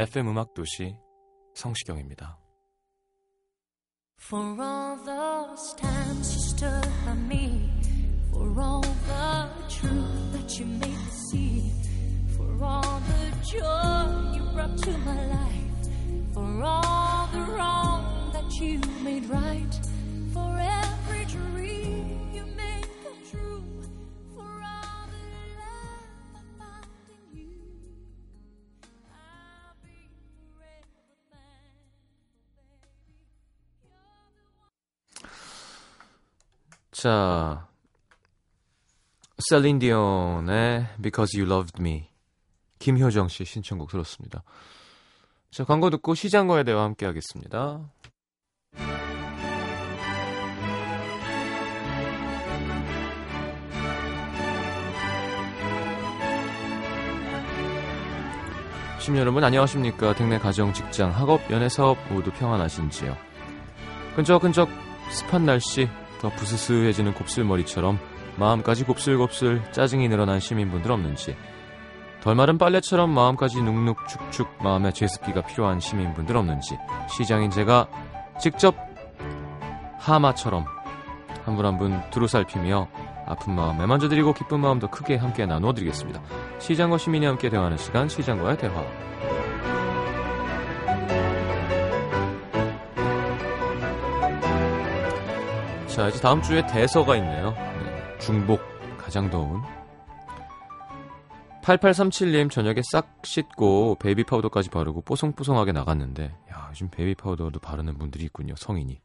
FM 음악 도시 성시경입니다. For all those times you stood by me, for all the truth that you made me see, for all the joy you brought to my life, for all the wrong that you made right, for every dream 자, 셀린 디온의 Because You Loved Me 김효정 씨 신청곡 들었습니다. 자, 광고 듣고 시장거에 대화 함께 하겠습니다. 시민 여러분 안녕하십니까? 댁내 가정, 직장, 학업, 연애, 사업 모두 평안하신지요? 끈적끈적 습한 날씨 더 부스스해지는 곱슬머리처럼 마음까지 곱슬곱슬 짜증이 늘어난 시민분들 없는지 덜 마른 빨래처럼 마음까지 눅눅축축 마음의 제습기가 필요한 시민분들 없는지 시장인 제가 직접 하마처럼 한 분 한분 두루 살피며 아픈 마음 애만져드리고 기쁜 마음 더 크게 함께 나누어드리겠습니다. 시장과 시민이 함께 대화하는 시간 시장과의 대화 자, 이제 다음 주에 대서가 있네요. 네, 중복 가장 더운. 8837님 저녁에 싹 씻고 베이비 파우더까지 바르고 뽀송뽀송하게 나갔는데 야, 요즘 베이비 파우더도 바르는 분들이 있군요. 성인이.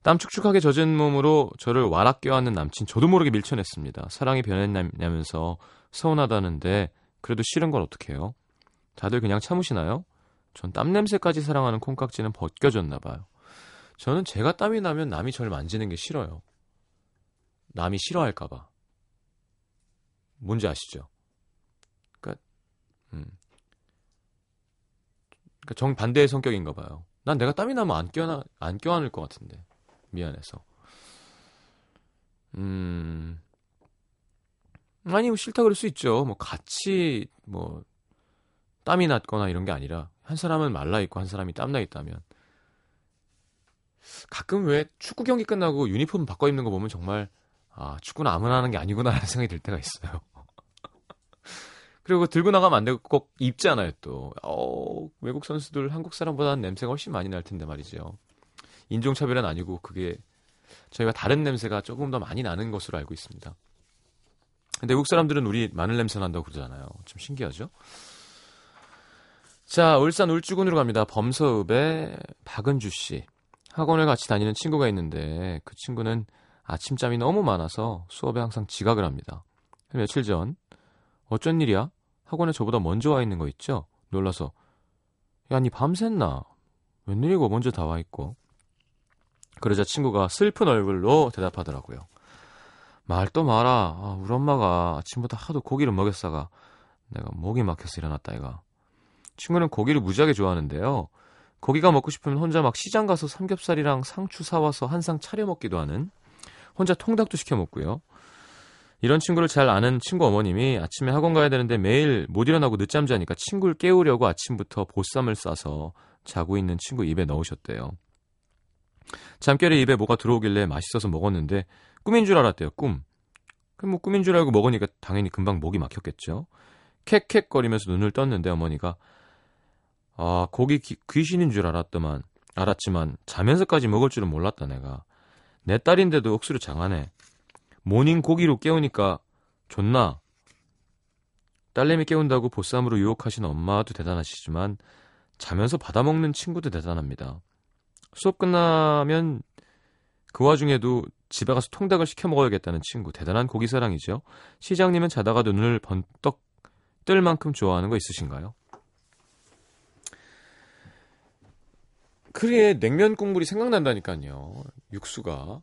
땀 축축하게 젖은 몸으로 저를 와락 껴안는 남친 저도 모르게 밀쳐냈습니다. 사랑이 변했냐면서 서운하다는데 그래도 싫은 건 어떡해요? 다들 그냥 참으시나요? 전 땀 냄새까지 사랑하는 콩깍지는 벗겨졌나 봐요. 저는 제가 땀이 나면 남이 저를 만지는 게 싫어요. 남이 싫어할까봐. 뭔지 아시죠? 그러니까, 음. 그러니까 정반대의 성격인가 봐요. 난 내가 땀이 나면 안 껴안 안 껴안을 것 같은데 미안해서. 음. 아니 뭐 싫다 그럴 수 있죠. 뭐 같이 뭐 땀이 났거나 이런 게 아니라 한 사람은 말라 있고 한 사람이 땀 나 있다면 가끔 왜 축구 경기 끝나고 유니폼 바꿔 입는 거 보면 정말 아 축구는 아무나 하는 게 아니구나라는 생각이 들 때가 있어요. 그리고 들고 나가면 안 되고 꼭 입잖아요 또. 어, 외국 선수들 한국 사람보다는 냄새가 훨씬 많이 날 텐데 말이죠. 인종차별은 아니고 그게 저희가 다른 냄새가 조금 더 많이 나는 것으로 알고 있습니다. 근데 외국 사람들은 우리 마늘 냄새 난다고 그러잖아요. 좀 신기하죠? 자, 울산 울주군으로 갑니다. 범서읍의 박은주 씨. 학원을 같이 다니는 친구가 있는데 그 친구는 아침잠이 너무 많아서 수업에 항상 지각을 합니다. 며칠 전 어쩐 일이야? 학원에 저보다 먼저 와 있는 거 있죠? 놀라서 야, 니 밤샜나? 웬일이고 먼저 다 와 있고. 그러자 친구가 슬픈 얼굴로 대답하더라고요. 말또 마라. 아, 우리 엄마가 아침부터 하도 고기를 먹였사가 내가 목이 막혀서 일어났다 이가. 친구는 고기를 무지하게 좋아하는데요. 고기가 먹고 싶으면 혼자 막 시장 가서 삼겹살이랑 상추 사와서 한 상 차려 먹기도 하는 혼자 통닭도 시켜 먹고요. 이런 친구를 잘 아는 친구 어머님이 아침에 학원 가야 되는데 매일 못 일어나고 늦잠 자니까 친구를 깨우려고 아침부터 보쌈을 싸서 자고 있는 친구 입에 넣으셨대요. 잠결에 입에 뭐가 들어오길래 맛있어서 먹었는데 꿈인 줄 알았대요. 꿈. 그럼 뭐 꿈인 줄 알고 먹으니까 당연히 금방 목이 막혔겠죠. 캑캑거리면서 눈을 떴는데 어머니가 아 고기 기, 귀신인 줄 알았더만 알았지만 자면서까지 먹을 줄은 몰랐다 내가. 내 딸인데도 억수로 장하네. 모닝 고기로 깨우니까 존나. 딸내미 깨운다고 보쌈으로 유혹하신 엄마도 대단하시지만 자면서 받아먹는 친구도 대단합니다. 수업 끝나면 그 와중에도 집에 가서 통닭을 시켜 먹어야겠다는 친구 대단한 고기 사랑이죠. 시장님은 자다가 눈을 번떡 뜰 만큼 좋아하는 거 있으신가요? 그게 냉면 국물이 생각난다니까요. 육수가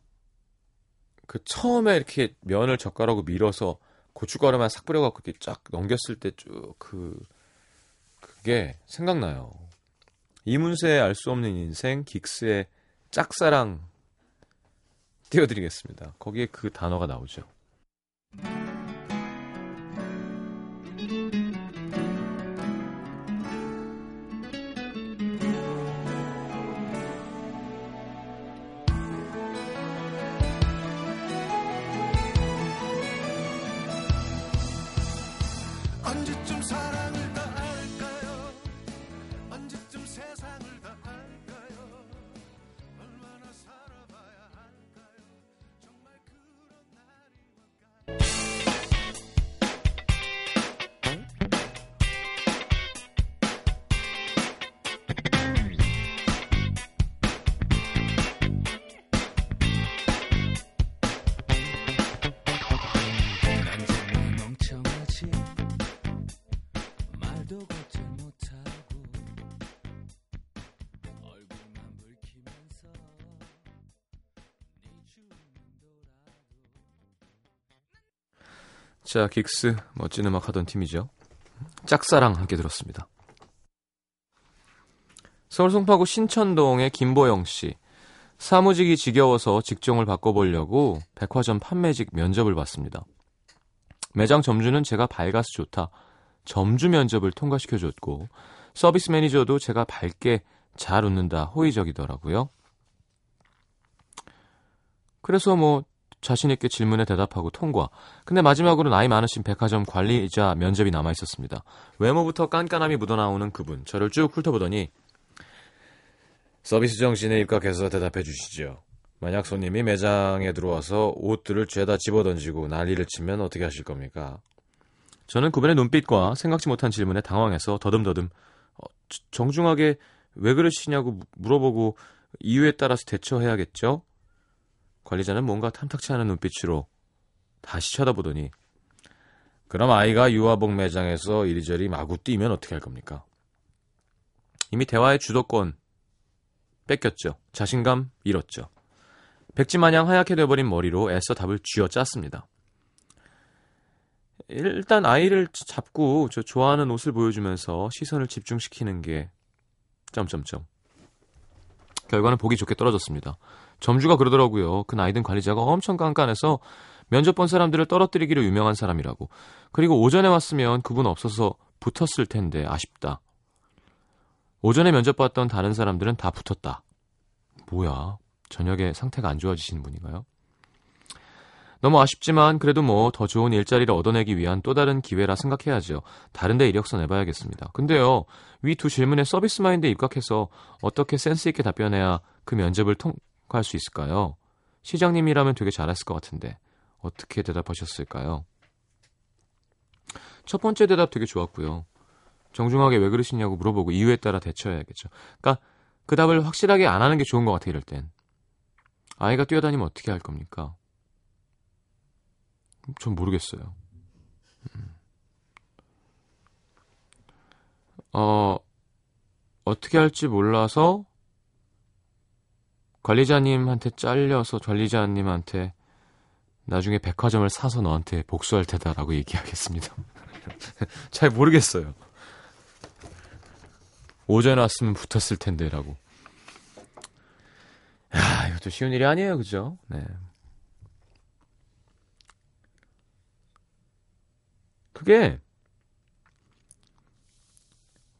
그 처음에 이렇게 면을 젓가락으로 밀어서 고춧가루만 싹 뿌려갖고 이렇게 쫙 넘겼을 때 쭉 그 그게 생각나요. 이문세의 알 수 없는 인생, 긱스의 짝사랑 띄워드리겠습니다. 거기에 그 단어가 나오죠. 자, 긱스 멋진 음악 하던 팀이죠. 짝사랑 함께 들었습니다. 서울 송파구 신천동의 김보영 씨. 사무직이 지겨워서 직종을 바꿔보려고 백화점 판매직 면접을 봤습니다. 매장 점주는 제가 밝아서 좋다. 점주 면접을 통과시켜줬고 서비스 매니저도 제가 밝게 잘 웃는다 호의적이더라고요. 그래서 뭐 자신있게 질문에 대답하고 통과. 근데 마지막으로 나이 많으신 백화점 관리자 면접이 남아 있었습니다. 외모부터 깐깐함이 묻어나오는 그분. 저를 쭉 훑어보더니 서비스 정신에 입각해서 대답해 주시죠. 만약 손님이 매장에 들어와서 옷들을 죄다 집어던지고 난리를 치면 어떻게 하실 겁니까? 저는 그분의 눈빛과 생각지 못한 질문에 당황해서 더듬더듬 어, 저- 정중하게 왜 그러시냐고 무- 물어보고 이유에 따라서 대처해야겠죠? 관리자는 뭔가 탐탁치 않은 눈빛으로 다시 쳐다보더니 그럼 아이가 유아복 매장에서 이리저리 마구 뛰면 어떻게 할 겁니까? 이미 대화의 주도권 뺏겼죠. 자신감 잃었죠. 백지 마냥 하얗게 돼버린 머리로 애써 답을 쥐어 짰습니다. 일단 아이를 잡고 저 좋아하는 옷을 보여주면서 시선을 집중시키는 게 점점점. 결과는 보기 좋게 떨어졌습니다. 점주가 그러더라고요. 그 나이든 관리자가 엄청 깐깐해서 면접 본 사람들을 떨어뜨리기로 유명한 사람이라고. 그리고 오전에 왔으면 그분 없어서 붙었을 텐데 아쉽다. 오전에 면접 봤던 다른 사람들은 다 붙었다. 뭐야? 저녁에 상태가 안 좋아지시는 분인가요? 너무 아쉽지만 그래도 뭐 더 좋은 일자리를 얻어내기 위한 또 다른 기회라 생각해야죠. 다른데 이력서 내봐야겠습니다. 근데요, 위 두 질문에 서비스 마인드에 입각해서 어떻게 센스 있게 답변해야 그 면접을 통과 할 수 있을까요? 시장님이라면 되게 잘했을 것 같은데 어떻게 대답하셨을까요? 첫 번째 대답 되게 좋았고요. 정중하게 왜 그러시냐고 물어보고 이유에 따라 대처해야겠죠. 그러니까 그 답을 확실하게 안 하는 게 좋은 것 같아요. 이럴 땐. 아이가 뛰어다니면 어떻게 할 겁니까? 전 모르겠어요. 음. 어, 어떻게 할지 몰라서 관리자님한테 잘려서 관리자님한테 나중에 백화점을 사서 너한테 복수할 테다라고 얘기하겠습니다. 잘 모르겠어요. 오전에 왔으면 붙었을 텐데라고. 야, 이것도 쉬운 일이 아니에요, 그죠? 네. 그게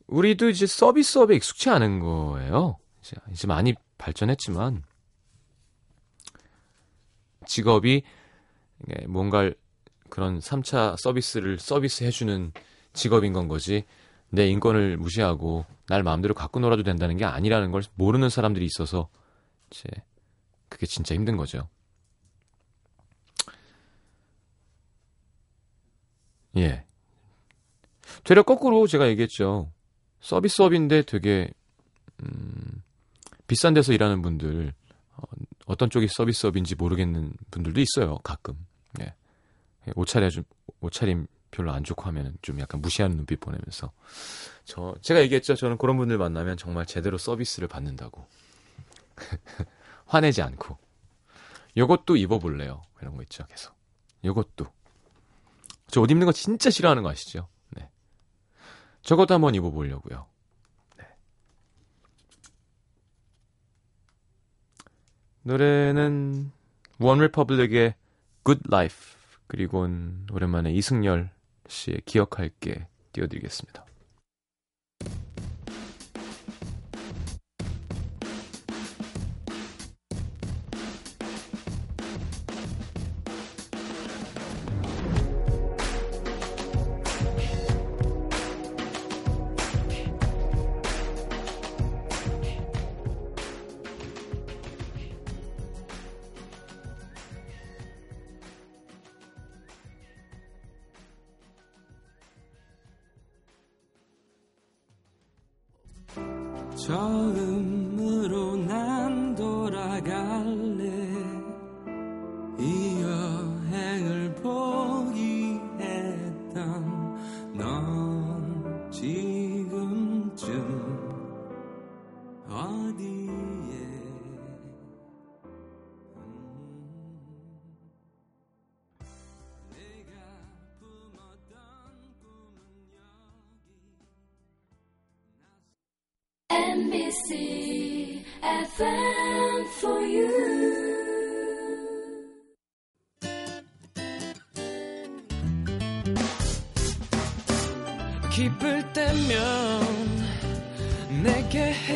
우리도 이제 서비스업에 익숙치 않은 거예요. 이제, 이제 많이 발전했지만 직업이 뭔가를 그런 3차 서비스를 서비스 해주는 직업인 건 거지 내 인권을 무시하고 날 마음대로 갖고 놀아도 된다는 게 아니라는 걸 모르는 사람들이 있어서 이제 그게 진짜 힘든 거죠. 예. 되려 거꾸로 제가 얘기했죠. 서비스업인데 되게 음, 비싼 데서 일하는 분들 어, 어떤 쪽이 서비스업인지 모르겠는 분들도 있어요. 가끔. 예. 옷차림 좀 옷차림 별로 안 좋고 하면 좀 약간 무시하는 눈빛 보내면서 저 제가 얘기했죠. 저는 그런 분들 만나면 정말 제대로 서비스를 받는다고 화내지 않고 요것도 입어볼래요. 이런 거 있죠. 계속 요것도 저 옷 입는 거 진짜 싫어하는 거 아시죠? 네. 저것도 한번 입어보려고요. 노래는 원 리퍼블릭의 Good Life 그리고는 오랜만에 이승열 씨의 기억할게 띄워드리겠습니다. 처 기쁠 때면 내게 행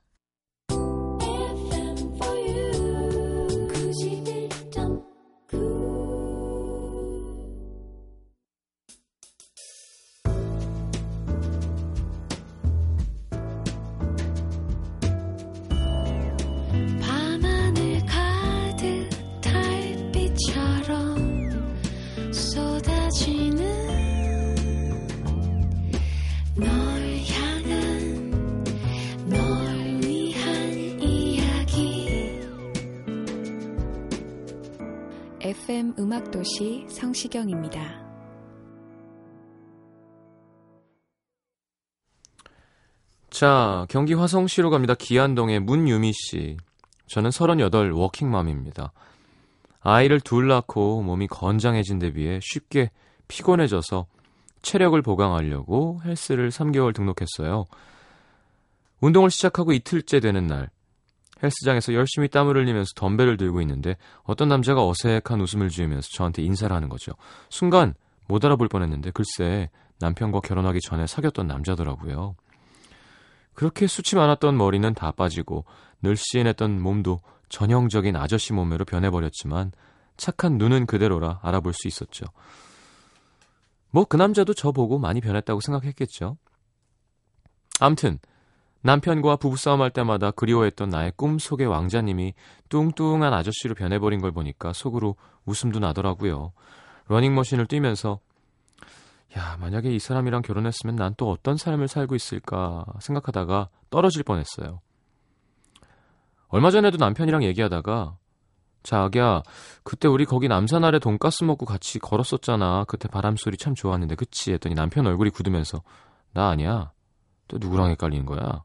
FM 음악도시 성시경입니다. 자, 경기 화성시로 갑니다. 기안동의 문유미 씨. 저는 38 워킹맘입니다. 아이를 둘 낳고 몸이 건장해진 데 비해 쉽게 피곤해져서 체력을 보강하려고 헬스를 3개월 등록했어요. 운동을 시작하고 이틀째 되는 날, 헬스장에서 열심히 땀을 흘리면서 덤벨을 들고 있는데 어떤 남자가 어색한 웃음을 지으면서 저한테 인사를 하는 거죠. 순간 못 알아볼 뻔했는데 글쎄 남편과 결혼하기 전에 사귀었던 남자더라고요. 그렇게 수치 많았던 머리는 다 빠지고 늘씬했던 몸도 전형적인 아저씨 몸매로 변해버렸지만 착한 눈은 그대로라 알아볼 수 있었죠. 뭐 그 남자도 저 보고 많이 변했다고 생각했겠죠. 암튼 남편과 부부싸움 할 때마다 그리워했던 나의 꿈속의 왕자님이 뚱뚱한 아저씨로 변해버린 걸 보니까 속으로 웃음도 나더라고요. 러닝머신을 뛰면서 야, 만약에 이 사람이랑 결혼했으면 난 또 어떤 삶을 살고 있을까 생각하다가 떨어질 뻔했어요. 얼마 전에도 남편이랑 얘기하다가 자기야, 그때 우리 거기 남산 아래 돈가스 먹고 같이 걸었었잖아. 그때 바람 소리 참 좋았는데, 그치? 했더니 남편 얼굴이 굳으면서 나 아니야. 또 누구랑 헷갈리는 거야?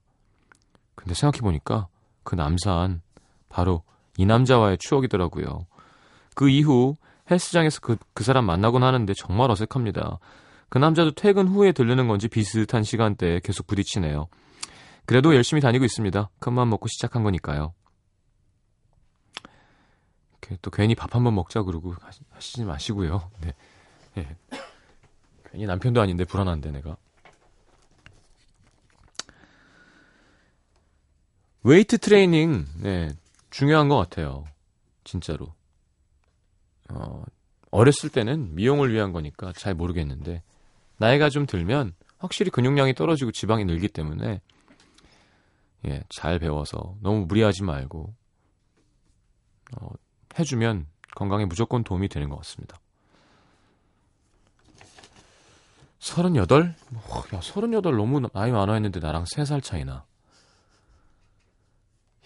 근데 생각해보니까 그 남산 바로 이 남자와의 추억이더라고요. 그 이후 헬스장에서 그, 그 사람 만나곤 하는데 정말 어색합니다. 그 남자도 퇴근 후에 들르는 건지 비슷한 시간대에 계속 부딪히네요. 그래도 열심히 다니고 있습니다. 큰맘 먹고 시작한 거니까요. 또 괜히 밥 한 번 먹자 그러고 하시- 하시지 마시고요. 네. 예. 괜히 남편도 아닌데 불안한데 내가. 웨이트 트레이닝, 네, 중요한 것 같아요. 진짜로. 어, 어렸을 때는 미용을 위한 거니까 잘 모르겠는데, 나이가 좀 들면 확실히 근육량이 떨어지고 지방이 늘기 때문에, 예, 잘 배워서 너무 무리하지 말고, 어, 해주면 건강에 무조건 도움이 되는 것 같습니다. 38? 어, 야, 38 너무 나이 많아 했는데 나랑 3살 차이나.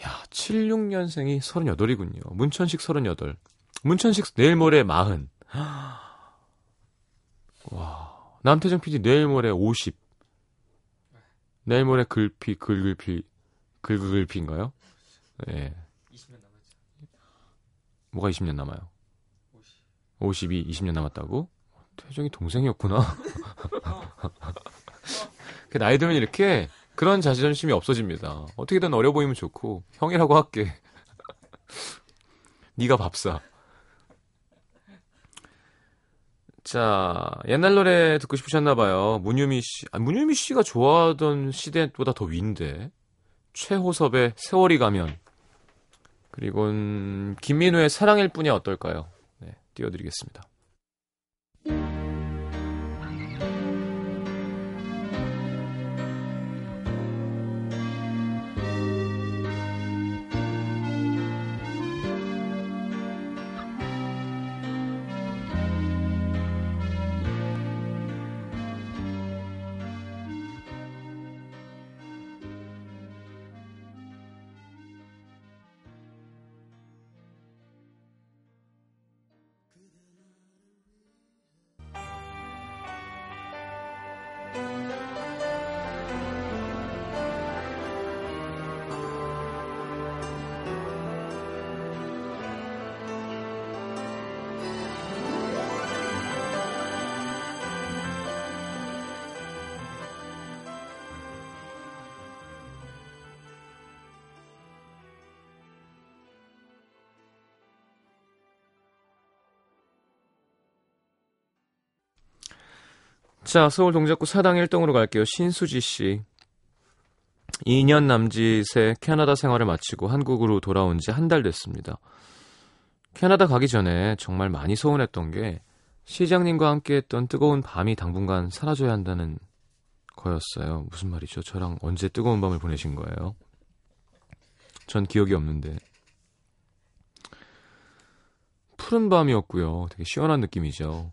야, 76년생이 38이군요. 문천식 38. 문천식 내일 모레 40. 와, 남태정 PD 내일 모레 50. 내일 모레 글피, 글글피, 글글피인가요? 예. 네. 20년 남았죠. 뭐가 20년 남아요? 50. 50이 20년 남았다고? 태정이 동생이었구나. 그 나이 들면 이렇게 그런 자존심이 없어집니다. 어떻게든 어려 보이면 좋고 형이라고 할게. 네가 밥 사. 자, 옛날 노래 듣고 싶으셨나 봐요. 문유미 씨. 아, 문유미 씨가 좋아하던 시대보다 더 위인데. 최호섭의 세월이 가면. 그리고 김민우의 사랑일 뿐이 어떨까요? 네, 띄워드리겠습니다. 자, 서울 동작구 사당 1동으로 갈게요. 신수지 씨. 2년 남짓의 캐나다 생활을 마치고 한국으로 돌아온 지 한 달 됐습니다. 캐나다 가기 전에 정말 많이 서운했던 게 시장님과 함께 했던 뜨거운 밤이 당분간 사라져야 한다는 거였어요. 무슨 말이죠? 저랑 언제 뜨거운 밤을 보내신 거예요? 전 기억이 없는데. 푸른 밤이었고요. 되게 시원한 느낌이죠.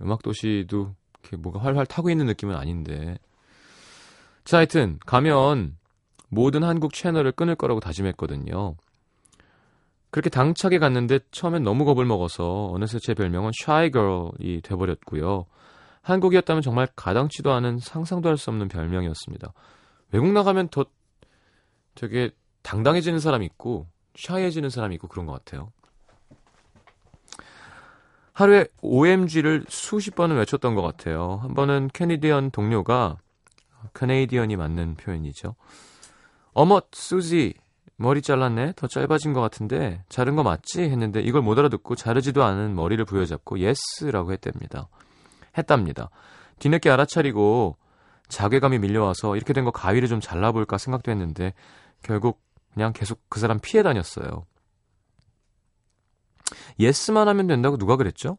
음악도시도 이렇게 뭐가 활활 타고 있는 느낌은 아닌데. 자, 하여튼, 가면 모든 한국 채널을 끊을 거라고 다짐했거든요. 그렇게 당차게 갔는데 처음엔 너무 겁을 먹어서 어느새 제 별명은 샤이걸이 돼버렸고요. 한국이었다면 정말 가당치도 않은 상상도 할 수 없는 별명이었습니다. 외국 나가면 더 되게 당당해지는 사람이 있고 shy해지는 사람이 있고 그런 것 같아요. 하루에 OMG를 수십 번은 외쳤던 것 같아요. 한 번은 Canadian 동료가 Canadian이 맞는 표현이죠. 어머, 수지, 머리 잘랐네? 더 짧아진 것 같은데 자른 거 맞지? 했는데 이걸 못 알아듣고 자르지도 않은 머리를 부여잡고 yes라고 했답니다. 했답니다. 뒤늦게 알아차리고 자괴감이 밀려와서 이렇게 된 거 가위를 좀 잘라볼까 생각도 했는데 결국 그냥 계속 그 사람 피해 다녔어요. 예스만 하면 된다고 누가 그랬죠?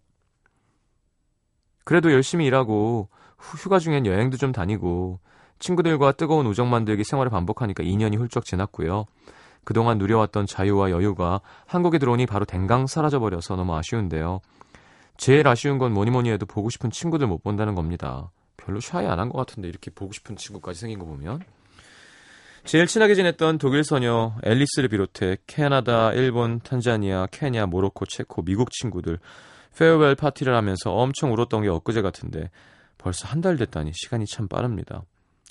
그래도 열심히 일하고 휴가 중엔 여행도 좀 다니고 친구들과 뜨거운 우정 만들기 생활을 반복하니까 2년이 훌쩍 지났고요. 그동안 누려왔던 자유와 여유가 한국에 들어오니 바로 댕강 사라져버려서 너무 아쉬운데요. 제일 아쉬운 건 뭐니 뭐니 해도 보고 싶은 친구들 못 본다는 겁니다. 별로 샤이 안 한 것 같은데 이렇게 보고 싶은 친구까지 생긴 거 보면. 제일 친하게 지냈던 독일 소녀 앨리스를 비롯해 캐나다, 일본, 탄자니아, 케냐, 모로코, 체코, 미국 친구들 페어웰 파티를 하면서 엄청 울었던 게 엊그제 같은데 벌써 한 달 됐다니 시간이 참 빠릅니다.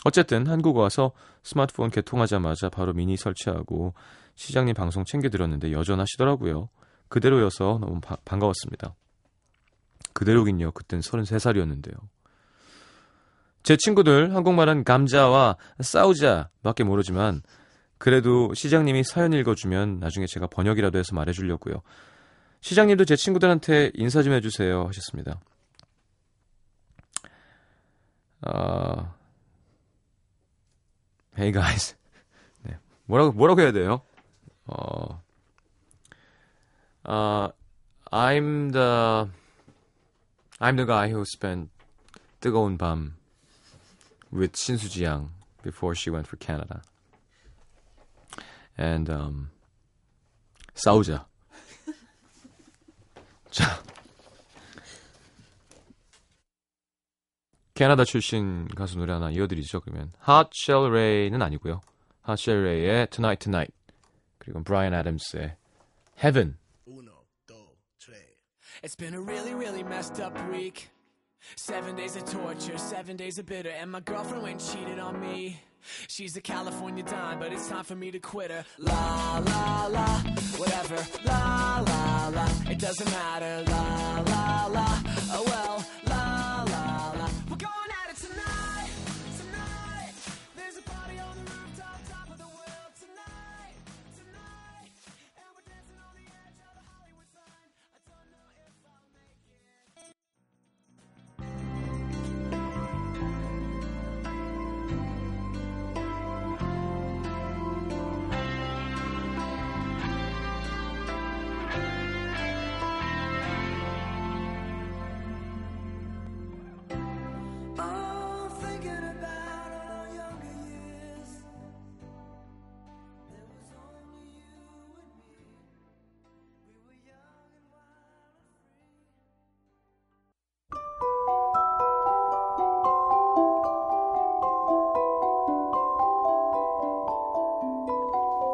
어쨌든 한국 와서 스마트폰 개통하자마자 바로 미니 설치하고 시장님 방송 챙겨 들었는데 여전하시더라고요. 그대로여서 너무 바, 반가웠습니다. 그대로긴요. 그땐 33살이었는데요. 제 친구들 한국말은 감자와 싸우자 밖에 모르지만 그래도 시장님이 사연 읽어주면 나중에 제가 번역이라도 해서 말해주려고요. 시장님도 제 친구들한테 인사 좀 해주세요 하셨습니다. 어, Hey guys. 네. 뭐라고, 뭐라고 해야 돼요? 어, 어, I'm the, I'm the guy who spent 뜨거운 밤 with 신수지 양 before she went for Canada. And, um, 싸우자. 자. 캐나다 출신 가수 노래 하나 이어드리죠. 그러면 Hot Shell Ray는 아니고요. Hot Shell Ray의 Tonight Tonight 그리고 브라이언 애덤스의 Heaven Uno, dos, tres. It's been a really, really messed up week. Seven days of torture, seven days of bitter, and my girlfriend went cheated on me. She's a California dime, but it's time for me to quit her. La la la, whatever. La la la, it doesn't matter. La la la, oh well.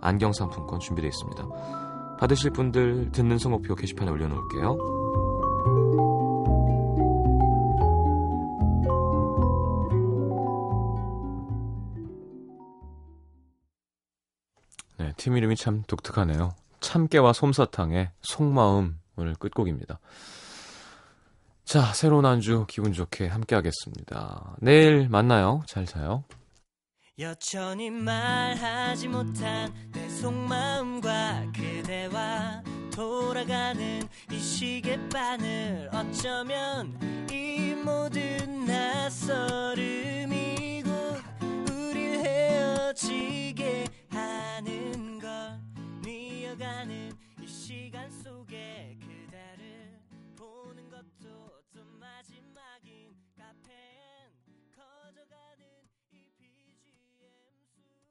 안경 상품권 준비되어 있습니다. 받으실 분들 듣는 성목표 게시판에 올려놓을게요. 네, 팀 이름이 참 독특하네요. 참깨와 솜사탕의 속마음 오늘 끝곡입니다. 자, 새로운 한 주 기분 좋게 함께 하겠습니다. 내일 만나요. 잘 자요. 여전히 말하지 못한 내 속마음과 그대와 돌아가는 이 시계바늘 어쩌면 이 모든 낯설음이